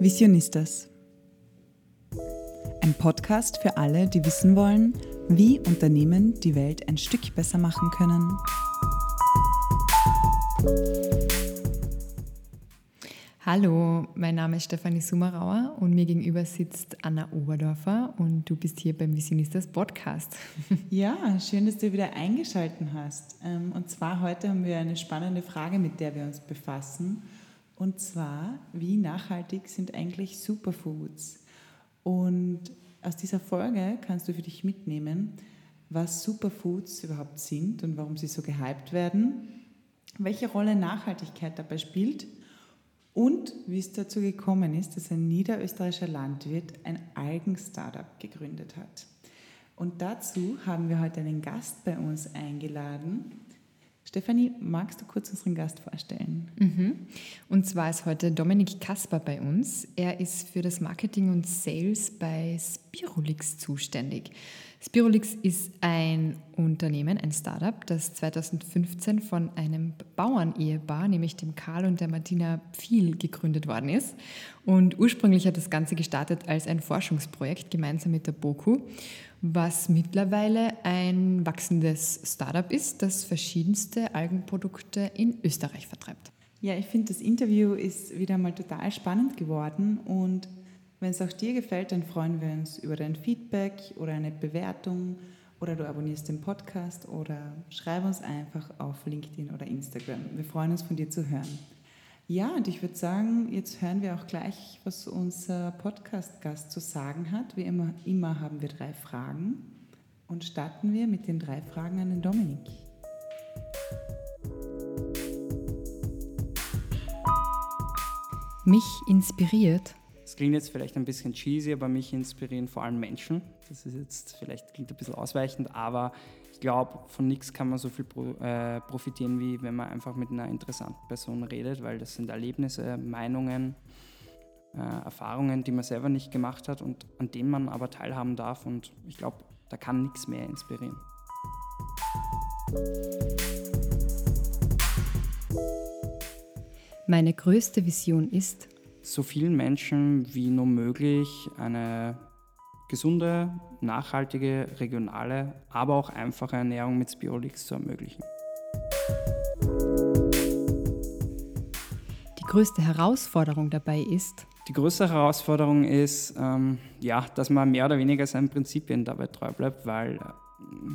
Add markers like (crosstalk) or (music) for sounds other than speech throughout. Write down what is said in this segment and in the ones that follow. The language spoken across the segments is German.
Visionistas. Ein Podcast für alle, die wissen wollen, wie Unternehmen die Welt ein Stück besser machen können. Hallo, mein Name ist Stefanie Summerauer und mir gegenüber sitzt Anna Oberdorfer und du bist hier beim Visionistas Podcast. (laughs) Ja, schön, dass du wieder eingeschaltet hast. Ähm, und zwar heute haben wir eine spannende Frage, mit der wir uns befassen. Und zwar, wie nachhaltig sind eigentlich Superfoods? Und aus dieser Folge kannst du für dich mitnehmen, was Superfoods überhaupt sind und warum sie so gehypt werden, welche Rolle Nachhaltigkeit dabei spielt und wie es dazu gekommen ist, dass ein niederösterreichischer Landwirt ein Algen-Startup gegründet hat. Und dazu haben wir heute einen Gast bei uns eingeladen. Stefanie, magst du kurz unseren Gast vorstellen? Mhm. Und zwar ist heute Dominik Kasper bei uns. Er ist für das Marketing und Sales bei Spirulix zuständig. Spirulix ist ein Unternehmen, ein Startup, das 2015 von einem Bauernehepaar, nämlich dem Karl und der Martina Pfiel, gegründet worden ist. Und ursprünglich hat das Ganze gestartet als ein Forschungsprojekt gemeinsam mit der BOKU, was mittlerweile ein wachsendes Startup ist, das verschiedenste Algenprodukte in Österreich vertreibt. Ja, ich finde, das Interview ist wieder mal total spannend geworden und wenn es auch dir gefällt, dann freuen wir uns über dein Feedback oder eine Bewertung oder du abonnierst den Podcast oder schreib uns einfach auf LinkedIn oder Instagram. Wir freuen uns von dir zu hören. Ja, und ich würde sagen, jetzt hören wir auch gleich, was unser Podcast-Gast zu sagen hat. Wie immer, immer haben wir drei Fragen und starten wir mit den drei Fragen an den Dominik. Mich inspiriert das klingt jetzt vielleicht ein bisschen cheesy, aber mich inspirieren vor allem Menschen. Das ist jetzt vielleicht klingt ein bisschen ausweichend, aber ich glaube, von nichts kann man so viel äh, profitieren, wie wenn man einfach mit einer interessanten Person redet, weil das sind Erlebnisse, Meinungen, äh, Erfahrungen, die man selber nicht gemacht hat und an denen man aber teilhaben darf. Und ich glaube, da kann nichts mehr inspirieren. Meine größte Vision ist, so vielen Menschen wie nur möglich eine gesunde, nachhaltige, regionale, aber auch einfache Ernährung mit Spirolix zu ermöglichen. Die größte Herausforderung dabei ist? Die größte Herausforderung ist, ähm, ja, dass man mehr oder weniger seinen Prinzipien dabei treu bleibt, weil äh,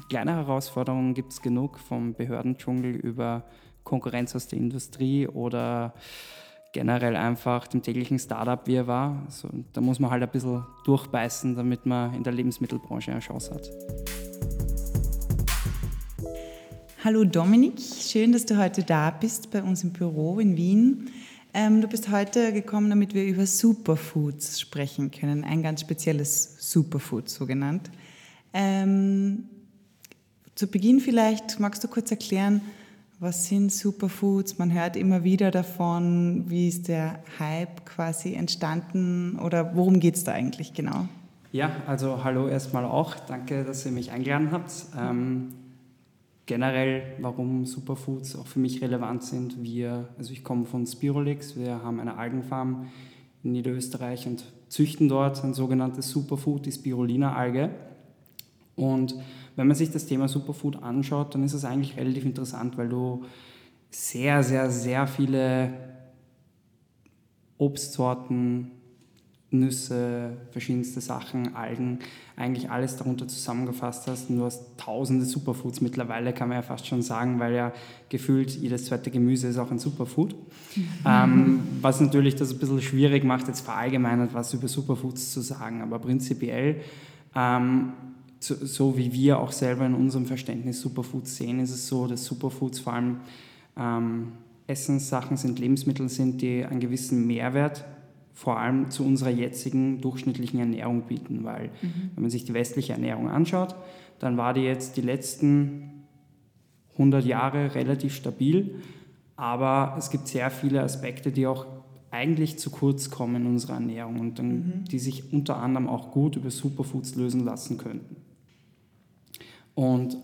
kleine Herausforderungen gibt es genug, vom Behördendschungel über Konkurrenz aus der Industrie oder generell einfach dem täglichen Startup, wie er war. Also, da muss man halt ein bisschen durchbeißen, damit man in der Lebensmittelbranche eine Chance hat. Hallo Dominik, schön, dass du heute da bist bei uns im Büro in Wien. Ähm, du bist heute gekommen, damit wir über Superfoods sprechen können, ein ganz spezielles Superfood so genannt. Ähm, zu Beginn vielleicht magst du kurz erklären, was sind Superfoods? Man hört immer wieder davon, wie ist der Hype quasi entstanden oder worum geht es da eigentlich genau? Ja, also hallo erstmal auch. Danke, dass ihr mich eingeladen habt. Ähm, generell, warum Superfoods auch für mich relevant sind. Wir, also ich komme von Spirolix, wir haben eine Algenfarm in Niederösterreich und züchten dort ein sogenanntes Superfood, die Spirulina-Alge. Und wenn man sich das Thema Superfood anschaut, dann ist es eigentlich relativ interessant, weil du sehr, sehr, sehr viele Obstsorten, Nüsse, verschiedenste Sachen, Algen, eigentlich alles darunter zusammengefasst hast. Und du hast tausende Superfoods mittlerweile, kann man ja fast schon sagen, weil ja gefühlt jedes zweite Gemüse ist auch ein Superfood. (laughs) Ähm, was natürlich das ein bisschen schwierig macht, jetzt verallgemeinert was über Superfoods zu sagen. Aber prinzipiell ähm, so, wie wir auch selber in unserem Verständnis Superfoods sehen, ist es so, dass Superfoods vor allem ähm, Essenssachen sind, Lebensmittel sind, die einen gewissen Mehrwert vor allem zu unserer jetzigen durchschnittlichen Ernährung bieten, weil mhm. wenn man sich die westliche Ernährung anschaut, dann war die jetzt die letzten 100 Jahre relativ stabil, aber es gibt sehr viele Aspekte, die auch eigentlich zu kurz kommen in unserer Ernährung und dann, mhm. die sich unter anderem auch gut über Superfoods lösen lassen könnten. Und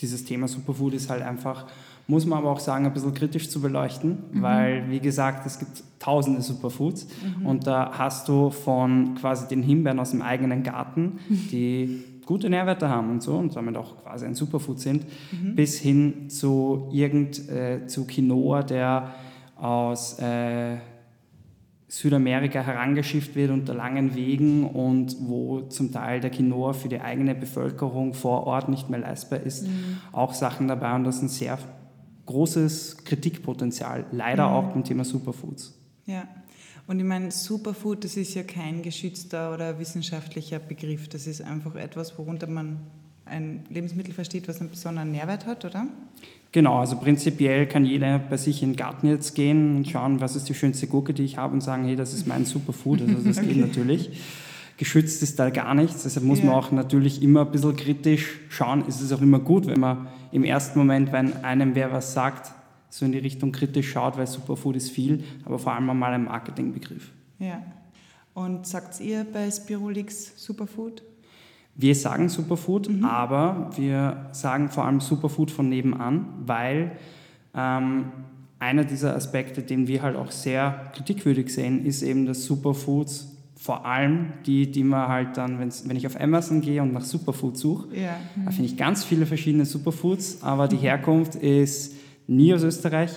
dieses Thema Superfood ist halt einfach muss man aber auch sagen, ein bisschen kritisch zu beleuchten, mhm. weil, wie gesagt, es gibt tausende Superfoods mhm. und da hast du von quasi den Himbeeren aus dem eigenen Garten, (laughs) die gute Nährwerte haben und so und damit auch quasi ein Superfood sind, mhm. bis hin zu irgend äh, zu Quinoa, der aus äh, Südamerika herangeschifft wird unter langen Wegen und wo zum Teil der Quinoa für die eigene Bevölkerung vor Ort nicht mehr leistbar ist. Mhm. Auch Sachen dabei und das sind sehr großes Kritikpotenzial, leider mhm. auch beim Thema Superfoods. Ja, und ich meine, Superfood, das ist ja kein geschützter oder wissenschaftlicher Begriff. Das ist einfach etwas, worunter man ein Lebensmittel versteht, was einen besonderen Nährwert hat, oder? Genau, also prinzipiell kann jeder bei sich in den Garten jetzt gehen und schauen, was ist die schönste Gurke, die ich habe und sagen, hey, das ist mein Superfood. Also das okay. geht (laughs) natürlich geschützt ist da gar nichts. Deshalb muss ja. man auch natürlich immer ein bisschen kritisch schauen. Ist es auch immer gut, wenn man im ersten Moment, wenn einem wer was sagt, so in die Richtung kritisch schaut, weil Superfood ist viel, aber vor allem einmal ein Marketingbegriff. Ja. Und sagt ihr bei Spirulix Superfood? Wir sagen Superfood, mhm. aber wir sagen vor allem Superfood von nebenan, weil ähm, einer dieser Aspekte, den wir halt auch sehr kritikwürdig sehen, ist eben, dass Superfoods vor allem die, die man halt dann, wenn ich auf Amazon gehe und nach Superfood suche, ja. da finde ich ganz viele verschiedene Superfoods, aber die mhm. Herkunft ist nie aus Österreich,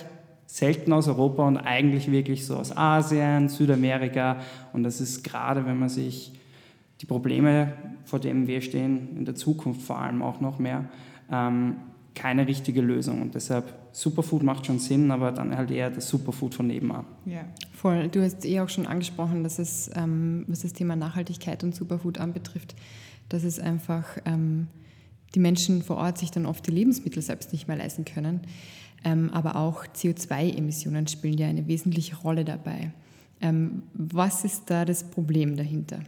selten aus Europa und eigentlich wirklich so aus Asien, Südamerika. Und das ist gerade, wenn man sich die Probleme, vor denen wir stehen, in der Zukunft vor allem auch noch mehr, ähm, keine richtige Lösung. Und deshalb Superfood macht schon Sinn, aber dann halt eher das Superfood von nebenan. Ja, voll. Du hast eh auch schon angesprochen, dass es, ähm, was das Thema Nachhaltigkeit und Superfood anbetrifft, dass es einfach ähm, die Menschen vor Ort sich dann oft die Lebensmittel selbst nicht mehr leisten können. Ähm, aber auch CO2-Emissionen spielen ja eine wesentliche Rolle dabei. Ähm, was ist da das Problem dahinter?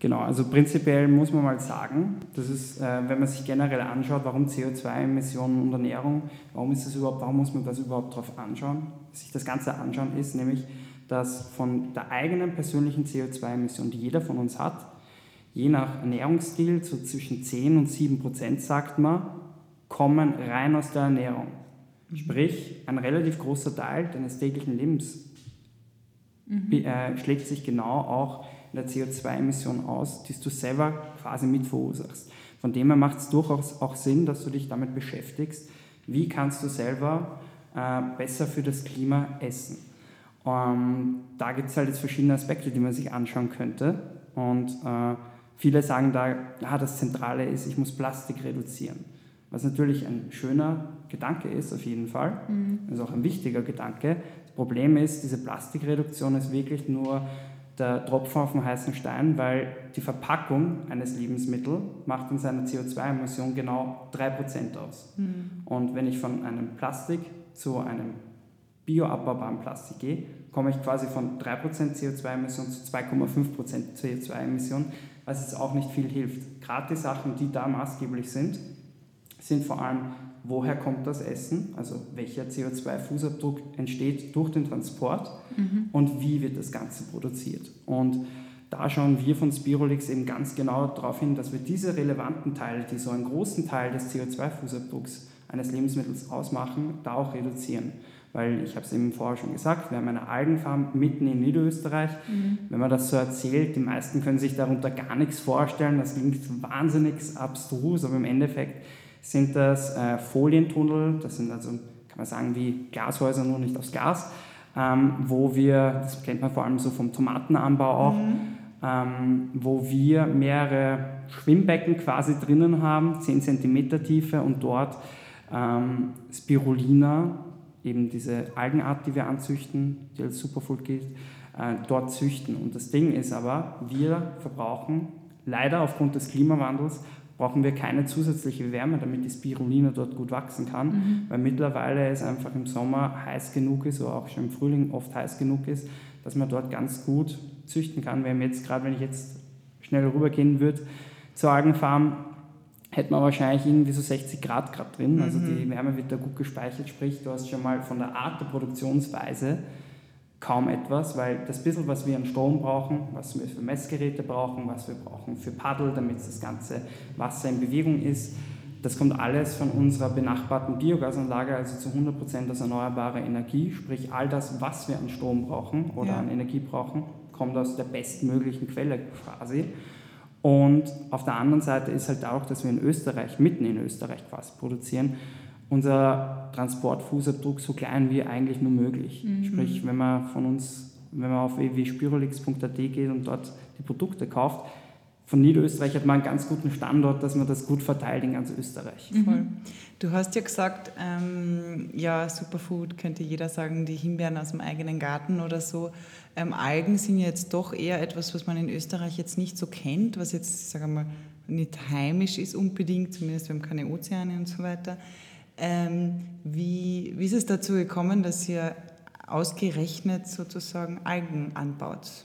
Genau, also prinzipiell muss man mal sagen, das ist, äh, wenn man sich generell anschaut, warum CO2-Emissionen und Ernährung, warum ist das überhaupt, warum muss man das überhaupt drauf anschauen, sich das Ganze anschauen, ist nämlich, dass von der eigenen persönlichen CO2-Emission, die jeder von uns hat, je nach Ernährungsstil, so zwischen 10 und 7 Prozent, sagt man, kommen rein aus der Ernährung. Mhm. Sprich, ein relativ großer Teil deines täglichen Lebens mhm. äh, schlägt sich genau auch in der CO2-Emission aus, die du selber quasi mit verursachst. Von dem her macht es durchaus auch Sinn, dass du dich damit beschäftigst, wie kannst du selber äh, besser für das Klima essen. Ähm, da gibt es halt jetzt verschiedene Aspekte, die man sich anschauen könnte. Und äh, viele sagen da, ja, das Zentrale ist, ich muss Plastik reduzieren. Was natürlich ein schöner Gedanke ist, auf jeden Fall. Mhm. Das ist auch ein wichtiger Gedanke. Das Problem ist, diese Plastikreduktion ist wirklich nur der Tropfen auf dem heißen Stein, weil die Verpackung eines Lebensmittels macht in seiner CO2-Emission genau 3% aus. Mhm. Und wenn ich von einem Plastik zu einem bioabbaubaren Plastik gehe, komme ich quasi von 3% CO2-Emission zu 2,5% CO2-Emission, was jetzt auch nicht viel hilft. Gerade die Sachen, die da maßgeblich sind, sind vor allem woher kommt das Essen, also welcher CO2-Fußabdruck entsteht durch den Transport mhm. und wie wird das Ganze produziert. Und da schauen wir von Spirolix eben ganz genau darauf hin, dass wir diese relevanten Teile, die so einen großen Teil des CO2-Fußabdrucks eines Lebensmittels ausmachen, da auch reduzieren. Weil ich habe es eben vorher schon gesagt, wir haben eine Algenfarm mitten in Niederösterreich. Mhm. Wenn man das so erzählt, die meisten können sich darunter gar nichts vorstellen. Das klingt wahnsinnig abstrus, aber im Endeffekt sind das äh, Folientunnel, das sind also, kann man sagen, wie Glashäuser, nur nicht aus Glas, ähm, wo wir, das kennt man vor allem so vom Tomatenanbau auch, mhm. ähm, wo wir mehrere Schwimmbecken quasi drinnen haben, 10 cm Tiefe und dort ähm, Spirulina, eben diese Algenart, die wir anzüchten, die als Superfood gilt, äh, dort züchten. Und das Ding ist aber, wir verbrauchen leider aufgrund des Klimawandels brauchen wir keine zusätzliche Wärme, damit die Spirulina dort gut wachsen kann, mhm. weil mittlerweile es einfach im Sommer heiß genug ist oder auch schon im Frühling oft heiß genug ist, dass man dort ganz gut züchten kann. Wir haben jetzt gerade, wenn ich jetzt schnell rübergehen würde zur Algenfarm, hätte man wahrscheinlich irgendwie so 60 Grad gerade drin. Also die mhm. Wärme wird da gut gespeichert, sprich du hast schon mal von der Art der Produktionsweise kaum etwas, weil das bisschen, was wir an Strom brauchen, was wir für Messgeräte brauchen, was wir brauchen für Paddel, damit das ganze Wasser in Bewegung ist, Das kommt alles von unserer benachbarten Biogasanlage, also zu 100% aus erneuerbarer Energie. Sprich, all das, was wir an Strom brauchen oder ja. an Energie brauchen, kommt aus der bestmöglichen Quelle quasi. Und auf der anderen Seite ist halt auch, dass wir in Österreich, mitten in Österreich quasi produzieren, unser Transportfußabdruck so klein wie eigentlich nur möglich. Mhm. Sprich, wenn man von uns, wenn man auf www.spirolix.at geht und dort die Produkte kauft, von Niederösterreich hat man einen ganz guten Standort, dass man das gut verteilt in ganz Österreich. Mhm. Du hast ja gesagt, ähm, ja, Superfood könnte jeder sagen, die Himbeeren aus dem eigenen Garten oder so. Ähm, Algen sind ja jetzt doch eher etwas, was man in Österreich jetzt nicht so kennt, was jetzt, sagen wir mal, nicht heimisch ist unbedingt, zumindest wir haben keine Ozeane und so weiter. Ähm, wie, wie ist es dazu gekommen, dass ihr ausgerechnet sozusagen Algen anbaut?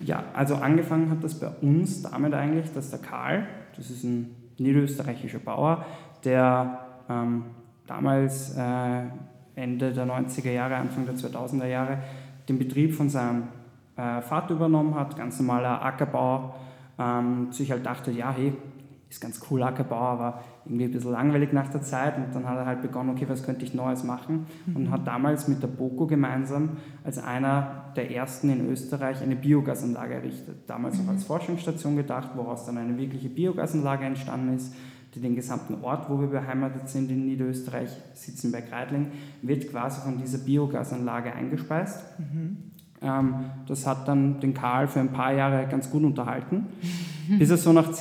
Ja, also angefangen hat das bei uns damit eigentlich, dass der Karl, das ist ein niederösterreichischer Bauer, der ähm, damals äh, Ende der 90er Jahre, Anfang der 2000er Jahre den Betrieb von seinem äh, Vater übernommen hat, ganz normaler Ackerbau, ähm, sich halt dachte, ja, hey, ist ganz cool Ackerbau, aber irgendwie ein bisschen langweilig nach der Zeit. Und dann hat er halt begonnen, okay, was könnte ich Neues machen? Und mhm. hat damals mit der BOKO gemeinsam als einer der ersten in Österreich eine Biogasanlage errichtet. Damals mhm. auch als Forschungsstation gedacht, woraus dann eine wirkliche Biogasanlage entstanden ist, die den gesamten Ort, wo wir beheimatet sind in Niederösterreich, sitzen bei Kreidling, wird quasi von dieser Biogasanlage eingespeist. Mhm. Ähm, das hat dann den Karl für ein paar Jahre ganz gut unterhalten, (laughs) bis er so nach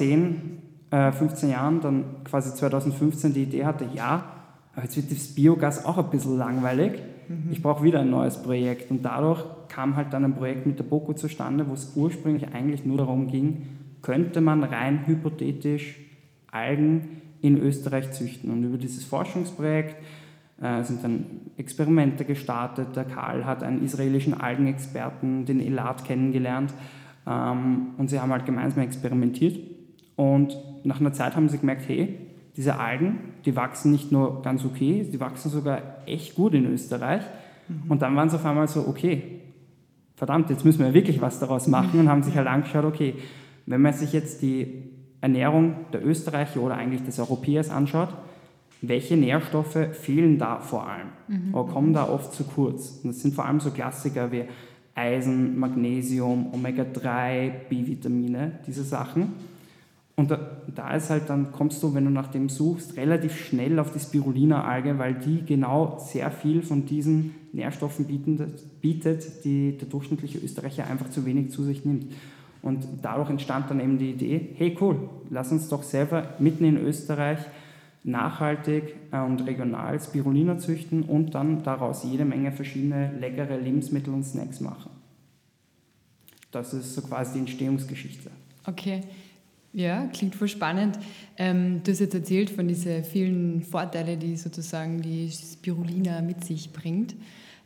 10, 15 äh, Jahren dann quasi 2015 die Idee hatte, ja, aber jetzt wird das Biogas auch ein bisschen langweilig. Mhm. Ich brauche wieder ein neues Projekt. Und dadurch kam halt dann ein Projekt mit der BOKU zustande, wo es ursprünglich eigentlich nur darum ging, könnte man rein hypothetisch Algen in Österreich züchten. Und über dieses Forschungsprojekt äh, sind dann Experimente gestartet. Der Karl hat einen israelischen Algenexperten, den Elat, kennengelernt. Ähm, und sie haben halt gemeinsam experimentiert. Und nach einer Zeit haben sie gemerkt, hey, diese Algen, die wachsen nicht nur ganz okay, die wachsen sogar echt gut in Österreich. Mhm. Und dann waren sie auf einmal so, okay, verdammt, jetzt müssen wir wirklich was daraus machen und haben sich halt angeschaut, okay, wenn man sich jetzt die Ernährung der Österreicher oder eigentlich des Europäers anschaut, welche Nährstoffe fehlen da vor allem mhm. oder kommen da oft zu kurz? Und das sind vor allem so Klassiker wie Eisen, Magnesium, Omega-3, B-Vitamine, diese Sachen. Und da, ist halt dann, kommst du, wenn du nach dem suchst, relativ schnell auf die Spirulina-Alge, weil die genau sehr viel von diesen Nährstoffen bietet, die der durchschnittliche Österreicher einfach zu wenig zu sich nimmt. Und dadurch entstand dann eben die Idee, hey cool, lass uns doch selber mitten in Österreich nachhaltig äh, und regional Spirulina züchten und dann daraus jede Menge verschiedene leckere Lebensmittel und Snacks machen. Das ist so quasi die Entstehungsgeschichte. Okay. Ja, klingt voll spannend. Ähm, du hast jetzt erzählt von diesen vielen Vorteilen, die sozusagen die Spirulina mit sich bringt.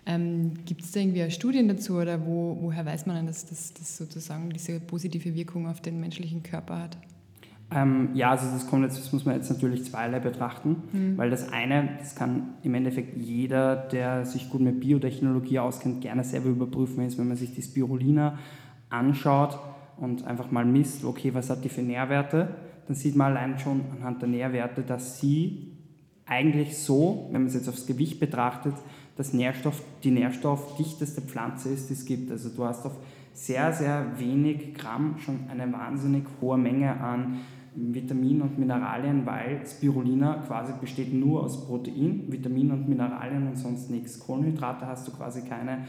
Ähm, Gibt es da irgendwie Studien dazu oder wo, woher weiß man, dass das, das sozusagen diese positive Wirkung auf den menschlichen Körper hat? Ähm, ja, also das, kommt jetzt, das muss man jetzt natürlich zweierlei betrachten, mhm. weil das eine, das kann im Endeffekt jeder, der sich gut mit Biotechnologie auskennt, gerne selber überprüfen, ist, wenn man sich die Spirulina anschaut und einfach mal misst, okay, was hat die für Nährwerte, dann sieht man allein schon anhand der Nährwerte, dass sie eigentlich so, wenn man es jetzt aufs Gewicht betrachtet, das Nährstoff, die nährstoffdichteste Pflanze ist, die es gibt. Also du hast auf sehr, sehr wenig Gramm schon eine wahnsinnig hohe Menge an Vitaminen und Mineralien, weil Spirulina quasi besteht nur aus Protein, Vitaminen und Mineralien und sonst nichts. Kohlenhydrate hast du quasi keine.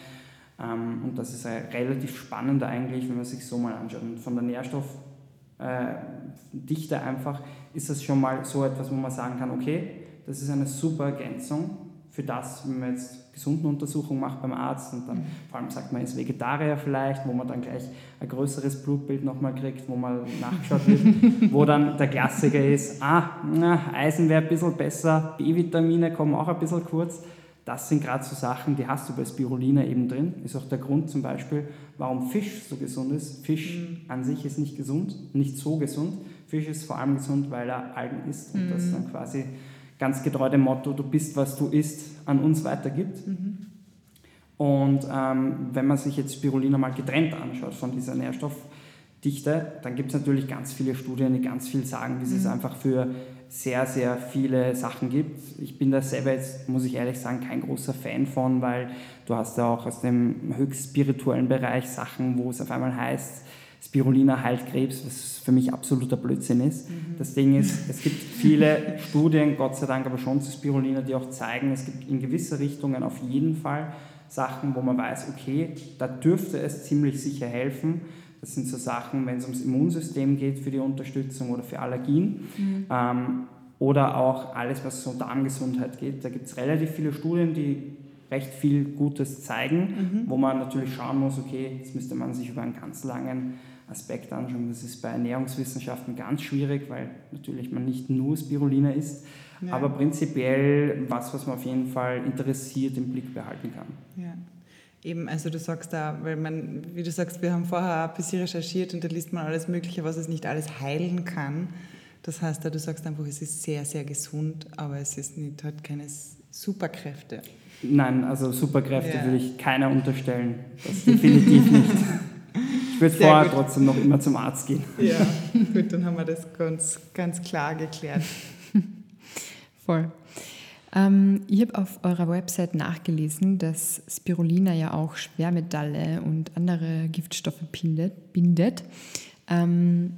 Ähm, und das ist relativ spannend eigentlich, wenn man sich so mal anschaut. Und von der Nährstoffdichte äh, einfach ist das schon mal so etwas, wo man sagen kann, okay, das ist eine super Ergänzung für das, wenn man jetzt gesunden Untersuchungen macht beim Arzt und dann mhm. vor allem sagt man, ist Vegetarier vielleicht, wo man dann gleich ein größeres Blutbild nochmal kriegt, wo mal nachgeschaut wird, (laughs) wo dann der Klassiker ist, ah, na, Eisen wäre ein bisschen besser, B-Vitamine kommen auch ein bisschen kurz. Das sind gerade so Sachen, die hast du bei Spirulina eben drin. Ist auch der Grund zum Beispiel, warum Fisch so gesund ist. Fisch mhm. an sich ist nicht gesund, nicht so gesund. Fisch ist vor allem gesund, weil er Algen isst und mhm. das dann quasi ganz getreu dem Motto, du bist, was du isst, an uns weitergibt. Mhm. Und ähm, wenn man sich jetzt Spirulina mal getrennt anschaut von dieser Nährstoffdichte, Dichte. Dann gibt es natürlich ganz viele Studien, die ganz viel sagen, wie es mhm. einfach für sehr, sehr viele Sachen gibt. Ich bin da selber jetzt, muss ich ehrlich sagen, kein großer Fan von, weil du hast ja auch aus dem höchst spirituellen Bereich Sachen, wo es auf einmal heißt, Spirulina heilt Krebs, was für mich absoluter Blödsinn ist. Mhm. Das Ding ist, es gibt viele Studien, Gott sei Dank aber schon zu Spirulina, die auch zeigen, es gibt in gewisse Richtungen auf jeden Fall Sachen, wo man weiß, okay, da dürfte es ziemlich sicher helfen. Das sind so Sachen, wenn es ums Immunsystem geht für die Unterstützung oder für Allergien. Mhm. Ähm, oder auch alles, was so Darmgesundheit geht. Da gibt es relativ viele Studien, die recht viel Gutes zeigen, mhm. wo man natürlich schauen muss, okay, jetzt müsste man sich über einen ganz langen Aspekt anschauen. Das ist bei Ernährungswissenschaften ganz schwierig, weil natürlich man nicht nur Spirulina isst, ja. aber prinzipiell was, was man auf jeden Fall interessiert im Blick behalten kann. Ja. Eben, also du sagst da, weil man, wie du sagst, wir haben vorher ein bisschen recherchiert und da liest man alles Mögliche, was es nicht alles heilen kann. Das heißt, du sagst einfach, es ist sehr, sehr gesund, aber es ist nicht, hat keine Superkräfte. Nein, also Superkräfte ja. würde ich keiner unterstellen. Das definitiv nicht. Ich würde (laughs) vorher gut. trotzdem noch immer zum Arzt gehen. Ja, gut, dann haben wir das ganz, ganz klar geklärt. (laughs) Voll. Ähm, ich habe auf eurer Website nachgelesen, dass Spirulina ja auch Schwermetalle und andere Giftstoffe bindet. bindet. Ähm,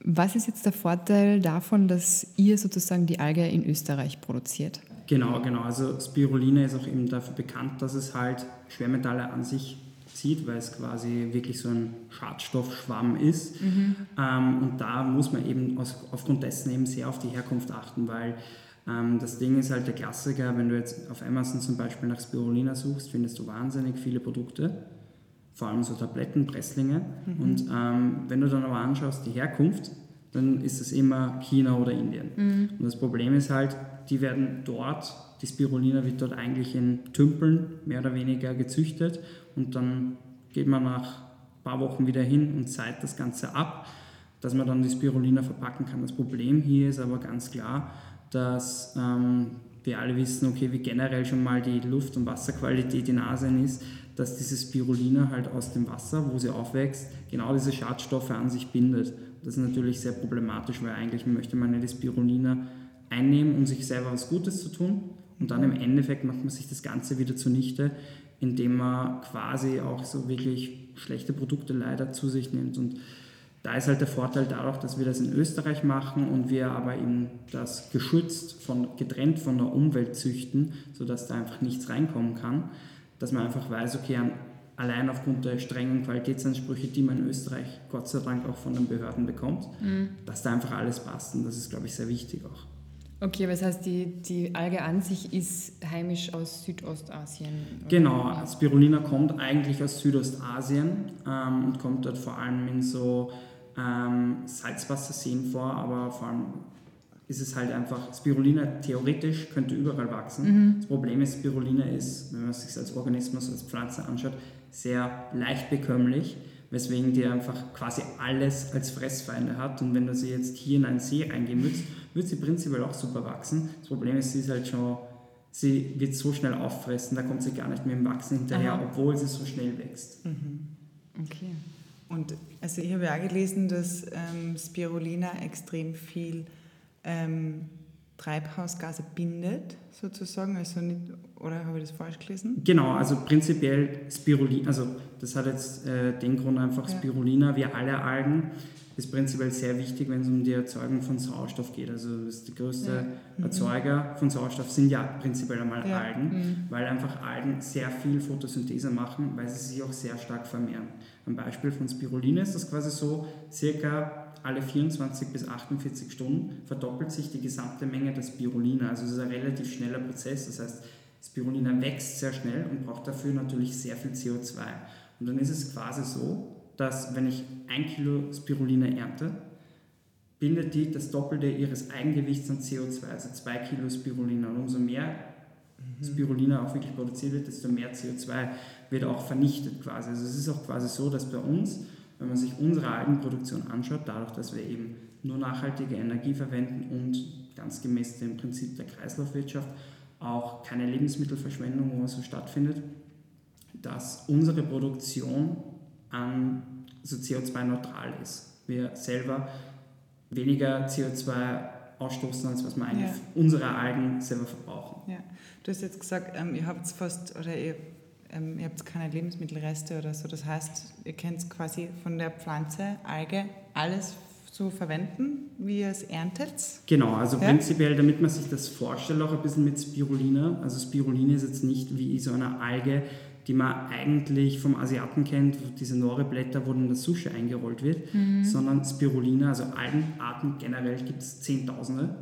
was ist jetzt der Vorteil davon, dass ihr sozusagen die Alge in Österreich produziert? Genau, genau. Also Spirulina ist auch eben dafür bekannt, dass es halt Schwermetalle an sich zieht, weil es quasi wirklich so ein Schadstoffschwamm ist. Mhm. Ähm, und da muss man eben aus, aufgrund dessen eben sehr auf die Herkunft achten, weil ähm, das Ding ist halt der Klassiker, wenn du jetzt auf Amazon zum Beispiel nach Spirulina suchst, findest du wahnsinnig viele Produkte, vor allem so Tabletten, Presslinge. Mhm. Und ähm, wenn du dann aber anschaust, die Herkunft, dann ist es immer China oder Indien. Mhm. Und das Problem ist halt, die werden dort, die Spirulina wird dort eigentlich in Tümpeln mehr oder weniger gezüchtet und dann geht man nach ein paar Wochen wieder hin und zeigt das Ganze ab, dass man dann die Spirulina verpacken kann. Das Problem hier ist aber ganz klar, dass ähm, wir alle wissen, okay, wie generell schon mal die Luft- und Wasserqualität in Asien ist, dass diese Spirulina halt aus dem Wasser, wo sie aufwächst, genau diese Schadstoffe an sich bindet. Das ist natürlich sehr problematisch, weil eigentlich möchte man ja die Spirulina einnehmen, um sich selber was Gutes zu tun. Und dann im Endeffekt macht man sich das Ganze wieder zunichte, indem man quasi auch so wirklich schlechte Produkte leider zu sich nimmt. Und da ist halt der Vorteil dadurch, dass wir das in Österreich machen und wir aber eben das geschützt, von, getrennt von der Umwelt züchten, sodass da einfach nichts reinkommen kann, dass man einfach weiß, okay, allein aufgrund der strengen Qualitätsansprüche, die man in Österreich Gott sei Dank auch von den Behörden bekommt, mhm. dass da einfach alles passt und das ist, glaube ich, sehr wichtig auch. Okay, das heißt, die, die Alge an sich ist heimisch aus Südostasien? Oder? Genau, Spirulina kommt eigentlich aus Südostasien ähm, und kommt dort vor allem in so ähm, Salzwasserseen vor, aber vor allem ist es halt einfach, Spirulina theoretisch könnte überall wachsen. Mhm. Das Problem ist, Spirulina ist, wenn man es sich als Organismus, als Pflanze anschaut, sehr leicht bekömmlich, weswegen die einfach quasi alles als Fressfeinde hat. Und wenn du sie jetzt hier in einen See reingehen würdest, wird sie prinzipiell auch super wachsen. Das Problem ist, sie ist halt schon, sie wird so schnell auffressen, da kommt sie gar nicht mehr im Wachsen hinterher, Aha. obwohl sie so schnell wächst. Mhm. Okay. Und also ich habe ja auch gelesen, dass ähm, Spirulina extrem viel ähm, Treibhausgase bindet, sozusagen. Also nicht, oder habe ich das falsch gelesen? Genau, also prinzipiell Spirulina, also das hat jetzt äh, den Grund einfach ja. Spirulina, wie alle Algen, ist prinzipiell sehr wichtig, wenn es um die Erzeugung von Sauerstoff geht. Also das die größte ja. mhm. Erzeuger von Sauerstoff sind ja prinzipiell einmal ja. Algen, mhm. weil einfach Algen sehr viel Photosynthese machen, weil sie sich auch sehr stark vermehren. Ein Beispiel von Spirulina ist das quasi so, circa alle 24 bis 48 Stunden verdoppelt sich die gesamte Menge der Spirulina. Also es ist ein relativ schneller Prozess. Das heißt, Spirulina wächst sehr schnell und braucht dafür natürlich sehr viel CO2. Und dann ist es quasi so, dass wenn ich ein Kilo Spirulina ernte, bindet die das Doppelte ihres Eigengewichts an CO2, also zwei Kilo Spirulina. Und umso mehr mhm. Spirulina auch wirklich produziert wird, desto mehr CO2 wird auch vernichtet quasi. Also es ist auch quasi so, dass bei uns, wenn man sich unsere Algenproduktion anschaut, dadurch, dass wir eben nur nachhaltige Energie verwenden und ganz gemäß dem Prinzip der Kreislaufwirtschaft auch keine Lebensmittelverschwendung oder so stattfindet, dass unsere Produktion an so CO2-neutral ist. Wir selber weniger CO2 ausstoßen, als was wir eigentlich Ja. unsere Algen selber verbrauchen. Ja. Du hast jetzt gesagt, ähm, ihr habt fast oder ihr, ähm, ihr habt keine Lebensmittelreste oder so. Das heißt, ihr könnt quasi von der Pflanze, Alge, alles so verwenden, wie ihr es erntet. Genau, also Ja. prinzipiell, damit man sich das vorstellt, auch ein bisschen mit Spirulina. Also Spirulina ist jetzt nicht wie so eine Alge, die man eigentlich vom Asiaten kennt, diese Noreblätter, wo dann das Sushi eingerollt wird, sondern Spirulina, also Algenarten generell gibt es Zehntausende.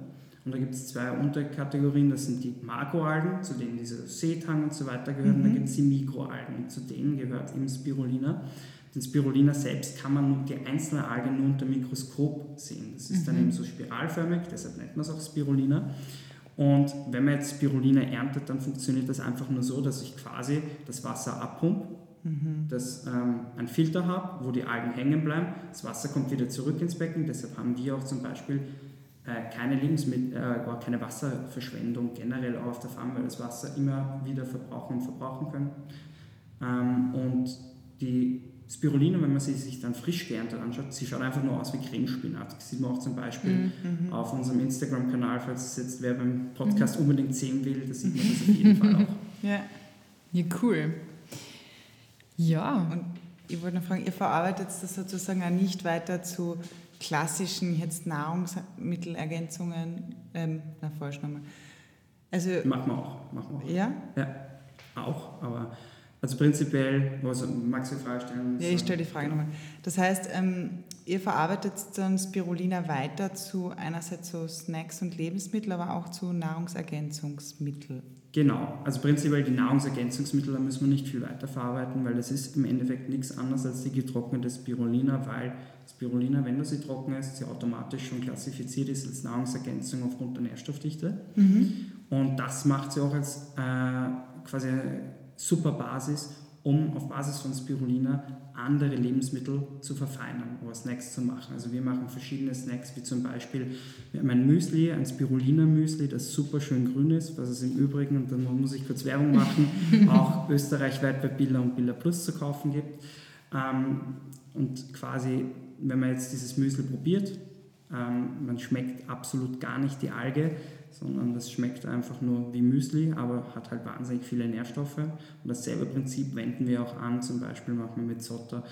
Und da gibt es zwei Unterkategorien, das sind die Makroalgen, zu denen diese Seetang und so weiter gehören, und dann gibt es die Mikroalgen, zu denen gehört eben Spirulina. Den Spirulina selbst kann man die einzelne Alge nur unter Mikroskop sehen. Das ist dann eben so spiralförmig, deshalb nennt man es auch Spirulina. Und wenn man jetzt Spirulina erntet, dann funktioniert das einfach nur so, dass ich quasi das Wasser abpumpe, das ähm, einen Filter habe, wo die Algen hängen bleiben. Das Wasser kommt wieder zurück ins Becken. Deshalb haben wir auch zum Beispiel äh, keine Lebensmittel, äh, keine Wasserverschwendung generell auf der Farm, weil wir das Wasser immer wieder verbrauchen und verbrauchen können. Ähm, und die Spirulina, wenn man sie sich dann frisch geerntet anschaut, sie schaut einfach nur aus wie Cremespinat. Das sieht man auch zum Beispiel auf unserem Instagram-Kanal, falls es jetzt wer beim Podcast unbedingt sehen will, da sieht man das auf jeden Fall auch. (laughs) Ja. Ja, cool. Ja, Und ich wollte noch fragen, ihr verarbeitet das sozusagen auch nicht weiter zu klassischen jetzt Nahrungsmittelergänzungen, ähm, na falsch nochmal. Also, Machen wir auch. Machen wir auch. ja? Ja, auch, aber also prinzipiell, also magst du die Frage stellen? Ja, ich stelle die Frage nochmal. Das heißt, ähm, ihr verarbeitet dann Spirulina weiter zu einerseits so Snacks und Lebensmittel, aber auch zu Nahrungsergänzungsmittel. Genau, also prinzipiell die Nahrungsergänzungsmittel, da müssen wir nicht viel weiter verarbeiten, weil das ist im Endeffekt nichts anderes als die getrocknete Spirulina, weil Spirulina, wenn du sie trocken isst, sie automatisch schon klassifiziert ist als Nahrungsergänzung aufgrund der Nährstoffdichte. Und das macht sie auch als äh, quasi eine super Basis, um auf Basis von Spirulina andere Lebensmittel zu verfeinern oder Snacks zu machen. Also wir machen verschiedene Snacks, wie zum Beispiel, wir haben ein Müsli, ein Spirulina-Müsli, das super schön grün ist, was es im Übrigen, und dann muss ich kurz Werbung machen, (laughs) auch österreichweit bei Billa und Billa Plus zu kaufen gibt. Ähm, und quasi, wenn man jetzt dieses Müsli probiert, ähm, man schmeckt absolut gar nicht die Alge, sondern das schmeckt einfach nur wie Müsli, aber hat halt wahnsinnig viele Nährstoffe. Und dasselbe Prinzip wenden wir auch an. Zum Beispiel machen wir mit Zotter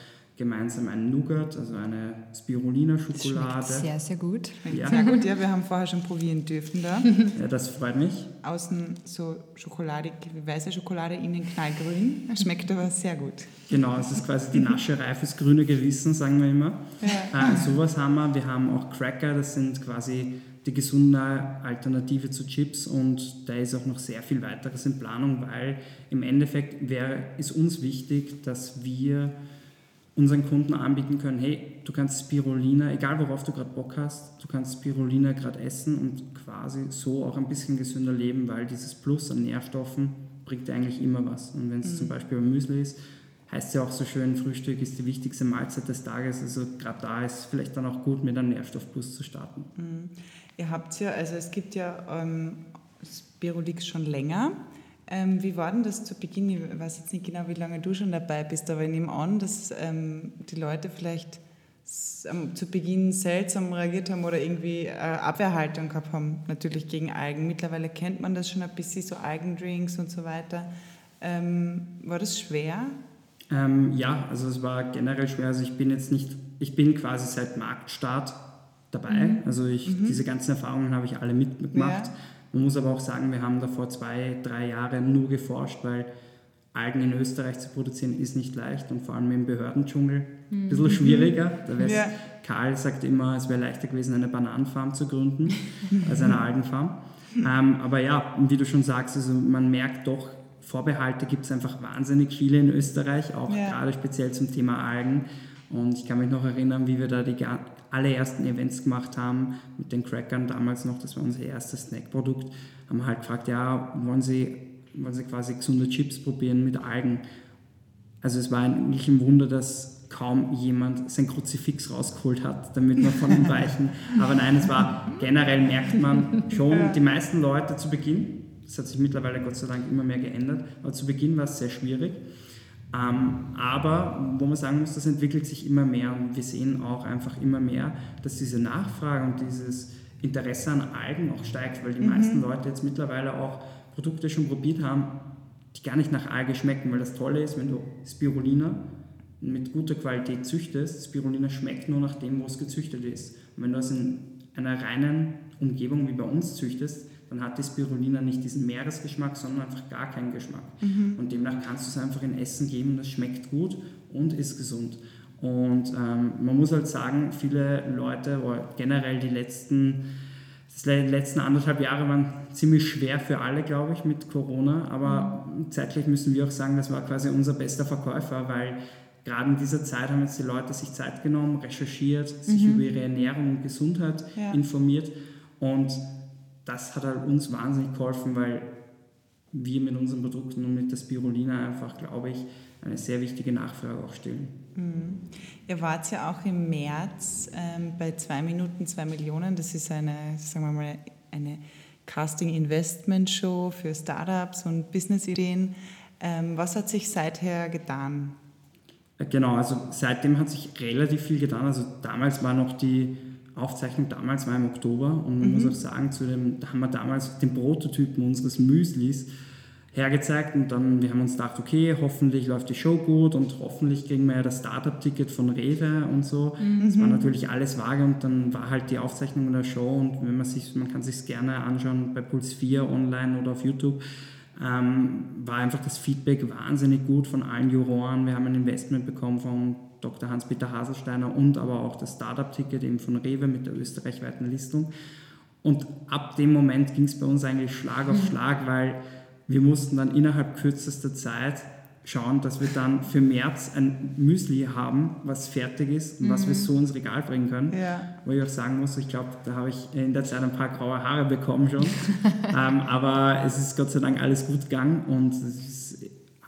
gemeinsam einen Nougat, also eine Spirulina-Schokolade. sehr, sehr gut. Ja. sehr gut, ja. Wir haben vorher schon probieren dürfen da. Ja, das freut mich. Außen so schokoladig, weiße Schokolade, innen knallgrün. Schmeckt aber sehr gut. Genau, es ist quasi die Nascherei fürs grüne Gewissen, sagen wir immer. Ja. Äh, sowas haben wir. Wir haben auch Cracker, das sind quasi die gesunde Alternative zu Chips und da ist auch noch sehr viel weiteres in Planung, weil im Endeffekt wäre, ist uns wichtig, dass wir unseren Kunden anbieten können, hey, du kannst Spirulina, egal worauf du gerade Bock hast, du kannst Spirulina gerade essen und quasi so auch ein bisschen gesünder leben, weil dieses Plus an Nährstoffen bringt dir eigentlich immer was. Und wenn es zum Beispiel beim Müsli ist, heißt ja auch so schön, Frühstück ist die wichtigste Mahlzeit des Tages. Also gerade da ist vielleicht dann auch gut, mit einem Nährstoffplus zu starten. Ihr habt ja, also es gibt ja ähm, Spirulix schon länger. Ähm, wie war denn das zu Beginn? Ich weiß jetzt nicht genau, wie lange du schon dabei bist, aber ich nehme an, dass ähm, die Leute vielleicht zu Beginn seltsam reagiert haben oder irgendwie äh, Abwehrhaltung gehabt haben, natürlich gegen Algen. Mittlerweile kennt man das schon ein bisschen, so Algendrinks und so weiter. Ähm, war das schwer? Ähm, ja, also es war generell schwer. Also ich bin jetzt nicht, ich bin quasi seit Marktstart dabei. Also ich, diese ganzen Erfahrungen habe ich alle mitgemacht. Ja. Man muss aber auch sagen, wir haben davor zwei, drei Jahre nur geforscht, weil Algen in Österreich zu produzieren ist nicht leicht und vor allem im Behördendschungel ein bisschen schwieriger. Da wär's, Ja. Karl sagt immer, es wäre leichter gewesen, eine Bananenfarm zu gründen (laughs) als eine Algenfarm. Ähm, aber ja, wie du schon sagst, also man merkt doch, Vorbehalte gibt es einfach wahnsinnig viele in Österreich, auch Ja. gerade speziell zum Thema Algen. Und ich kann mich noch erinnern, wie wir da die allerersten Events gemacht haben mit den Crackern damals noch, das war unser erstes Snackprodukt, haben wir halt gefragt, ja, wollen Sie, wollen Sie quasi gesunde Chips probieren mit Algen? Also es war eigentlich ein Wunder, dass kaum jemand sein Kruzifix rausgeholt hat, damit wir von ihm weichen. (laughs) Aber nein, es war generell merkt man schon, die meisten Leute zu Beginn, das hat sich mittlerweile Gott sei Dank immer mehr geändert, aber zu Beginn war es sehr schwierig. Ähm, aber wo man sagen muss, das entwickelt sich immer mehr und wir sehen auch einfach immer mehr, dass diese Nachfrage und dieses Interesse an Algen auch steigt, weil die mhm. meisten Leute jetzt mittlerweile auch Produkte schon probiert haben, die gar nicht nach Alge schmecken, weil das Tolle ist, wenn du Spirulina mit guter Qualität züchtest, Spirulina schmeckt nur nach dem, wo es gezüchtet ist. Und wenn du es in einer reinen Umgebung wie bei uns züchtest, dann hat die Spirulina nicht diesen Meeresgeschmack, sondern einfach gar keinen Geschmack. Mhm. Und demnach kannst du es einfach in Essen geben, das schmeckt gut und ist gesund. Und ähm, man muss halt sagen, viele Leute, generell die letzten, die letzten anderthalb Jahre waren ziemlich schwer für alle, glaube ich, mit Corona. Aber mhm. zeitgleich müssen wir auch sagen, das war quasi unser bester Verkäufer, weil gerade in dieser Zeit haben jetzt die Leute sich Zeit genommen, recherchiert, sich mhm. über ihre Ernährung und Gesundheit ja. informiert. Und das hat halt uns wahnsinnig geholfen, weil wir mit unseren Produkten und mit der Spirulina einfach, glaube ich, eine sehr wichtige Nachfrage auch stellen. Mhm. Ihr wart ja auch im März ähm, bei 2 Minuten 2 Millionen. Das ist eine, sagen wir mal, eine Casting-Investment-Show für Startups und Business-Ideen. Ähm, was hat sich seither getan? Genau, also seitdem hat sich relativ viel getan. Also damals war noch die Aufzeichnung damals war im Oktober und man mhm. muss auch sagen, zu dem, da haben wir damals den Prototypen unseres Müslis hergezeigt und dann wir haben uns gedacht, okay, hoffentlich läuft die Show gut und hoffentlich kriegen wir ja das Startup-Ticket von Rewe und so. Mhm. Das war natürlich alles vage und dann war halt die Aufzeichnung der Show und wenn man sich, man kann sich gerne anschauen bei Puls 4 online oder auf YouTube, ähm, war einfach das Feedback wahnsinnig gut von allen Juroren. Wir haben ein Investment bekommen von Dr. Hans-Peter Haselsteiner und aber auch das Startup-Ticket eben von Rewe mit der österreichweiten Listung. Und ab dem Moment ging es bei uns eigentlich Schlag auf Schlag, weil wir mussten dann innerhalb kürzester Zeit schauen, dass wir dann für März ein Müsli haben, was fertig ist und mhm. was wir mhm. so ins Regal bringen können. Ja. Wo ich auch sagen muss, ich glaube, da habe ich in der Zeit ein paar graue Haare bekommen schon. (laughs) ähm, aber es ist Gott sei Dank alles gut gegangen und es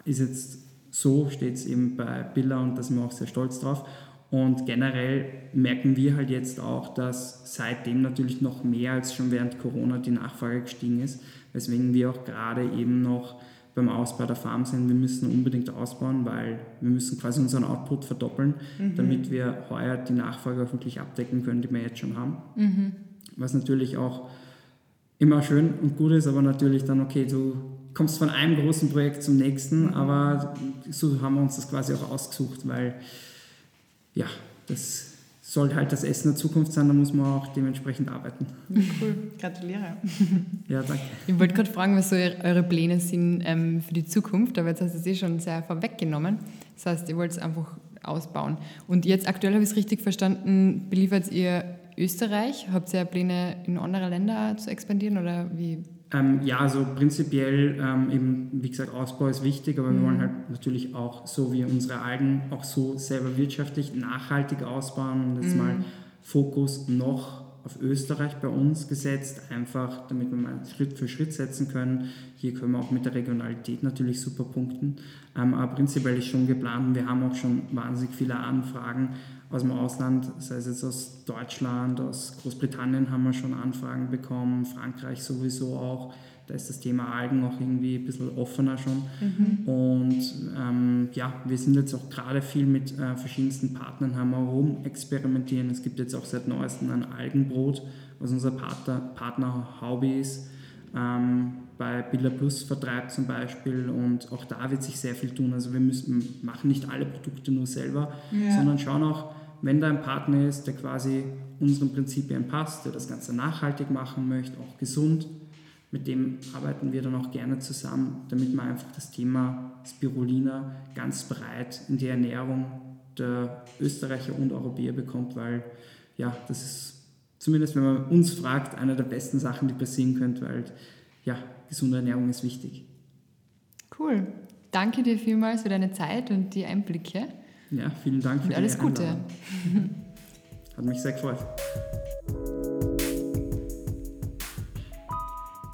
ist jetzt so steht es eben bei Billa und da sind wir auch sehr stolz drauf. Und generell merken wir halt jetzt auch, dass seitdem natürlich noch mehr als schon während Corona die Nachfrage gestiegen ist, weswegen wir auch gerade eben noch beim Ausbau der Farm sind. Wir müssen unbedingt ausbauen, weil wir müssen quasi unseren Output verdoppeln, mhm. damit wir heuer die Nachfrage auch wirklich abdecken können, die wir jetzt schon haben. Mhm. Was natürlich auch immer schön und gut ist, aber natürlich dann, okay, du kommst von einem großen Projekt zum nächsten, mhm. aber so haben wir uns das quasi auch ausgesucht, weil ja, das soll halt das Essen der Zukunft sein, da muss man auch dementsprechend arbeiten. Cool, gratuliere. Ja, danke. Ich wollte gerade fragen, was so eure Pläne sind ähm, für die Zukunft, aber jetzt hast du es eh schon sehr vorweggenommen. Das heißt, ihr wollt es einfach ausbauen. Und jetzt aktuell habe ich es richtig verstanden, beliefert ihr Österreich? Habt ihr Pläne in andere Länder zu expandieren oder wie? Ähm, ja, also prinzipiell ähm, eben, wie gesagt, Ausbau ist wichtig, aber mhm. wir wollen halt natürlich auch so wie unsere Algen auch so selber wirtschaftlich nachhaltig ausbauen und jetzt mhm. mal Fokus noch auf Österreich bei uns gesetzt, einfach damit wir mal Schritt für Schritt setzen können. Hier können wir auch mit der Regionalität natürlich super punkten. Ähm, aber prinzipiell ist schon geplant, wir haben auch schon wahnsinnig viele Anfragen aus dem Ausland, sei es jetzt aus Deutschland, aus Großbritannien haben wir schon Anfragen bekommen, Frankreich sowieso auch. Da ist das Thema Algen auch irgendwie ein bisschen offener schon. Mhm. Und ähm, ja, wir sind jetzt auch gerade viel mit äh, verschiedensten Partnern haben wir rum experimentieren. Es gibt jetzt auch seit neuestem ein Algenbrot, was unser Partner, Partner Hobby ist. Ähm, bei Billa Plus vertreibt zum Beispiel und auch da wird sich sehr viel tun. Also wir müssen, machen nicht alle Produkte nur selber, ja. sondern schauen auch, wenn da ein Partner ist, der quasi unseren Prinzipien passt, der das Ganze nachhaltig machen möchte, auch gesund, mit dem arbeiten wir dann auch gerne zusammen, damit man einfach das Thema Spirulina ganz breit in die Ernährung der Österreicher und Europäer bekommt, weil ja, das ist zumindest, wenn man uns fragt, eine der besten Sachen, die passieren könnte, weil ja, gesunde Ernährung ist wichtig. Cool. Danke dir vielmals für deine Zeit und die Einblicke. Ja, vielen Dank für Und alles Gute. (laughs) Hat mich sehr gefreut.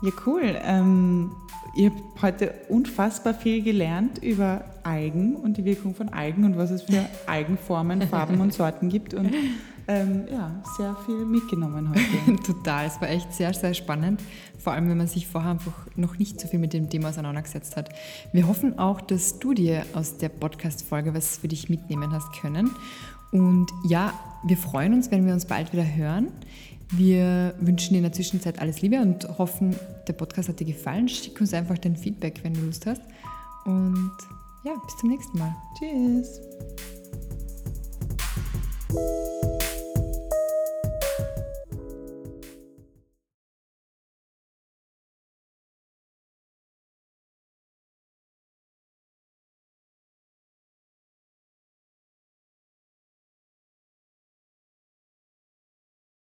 Ja, cool. Ähm, ich habe heute unfassbar viel gelernt über Algen und die Wirkung von Algen und was es für Algenformen, Farben und Sorten gibt. Und ähm, ja, sehr viel mitgenommen heute. (laughs) Total, es war echt sehr, sehr spannend. Vor allem, wenn man sich vorher einfach noch nicht so viel mit dem Thema auseinandergesetzt hat. Wir hoffen auch, dass du dir aus der Podcast-Folge was für dich mitnehmen hast können. Und ja, wir freuen uns, wenn wir uns bald wieder hören. Wir wünschen dir in der Zwischenzeit alles Liebe und hoffen, der Podcast hat dir gefallen. Schick uns einfach dein Feedback, wenn du Lust hast. Und ja, bis zum nächsten Mal. Tschüss.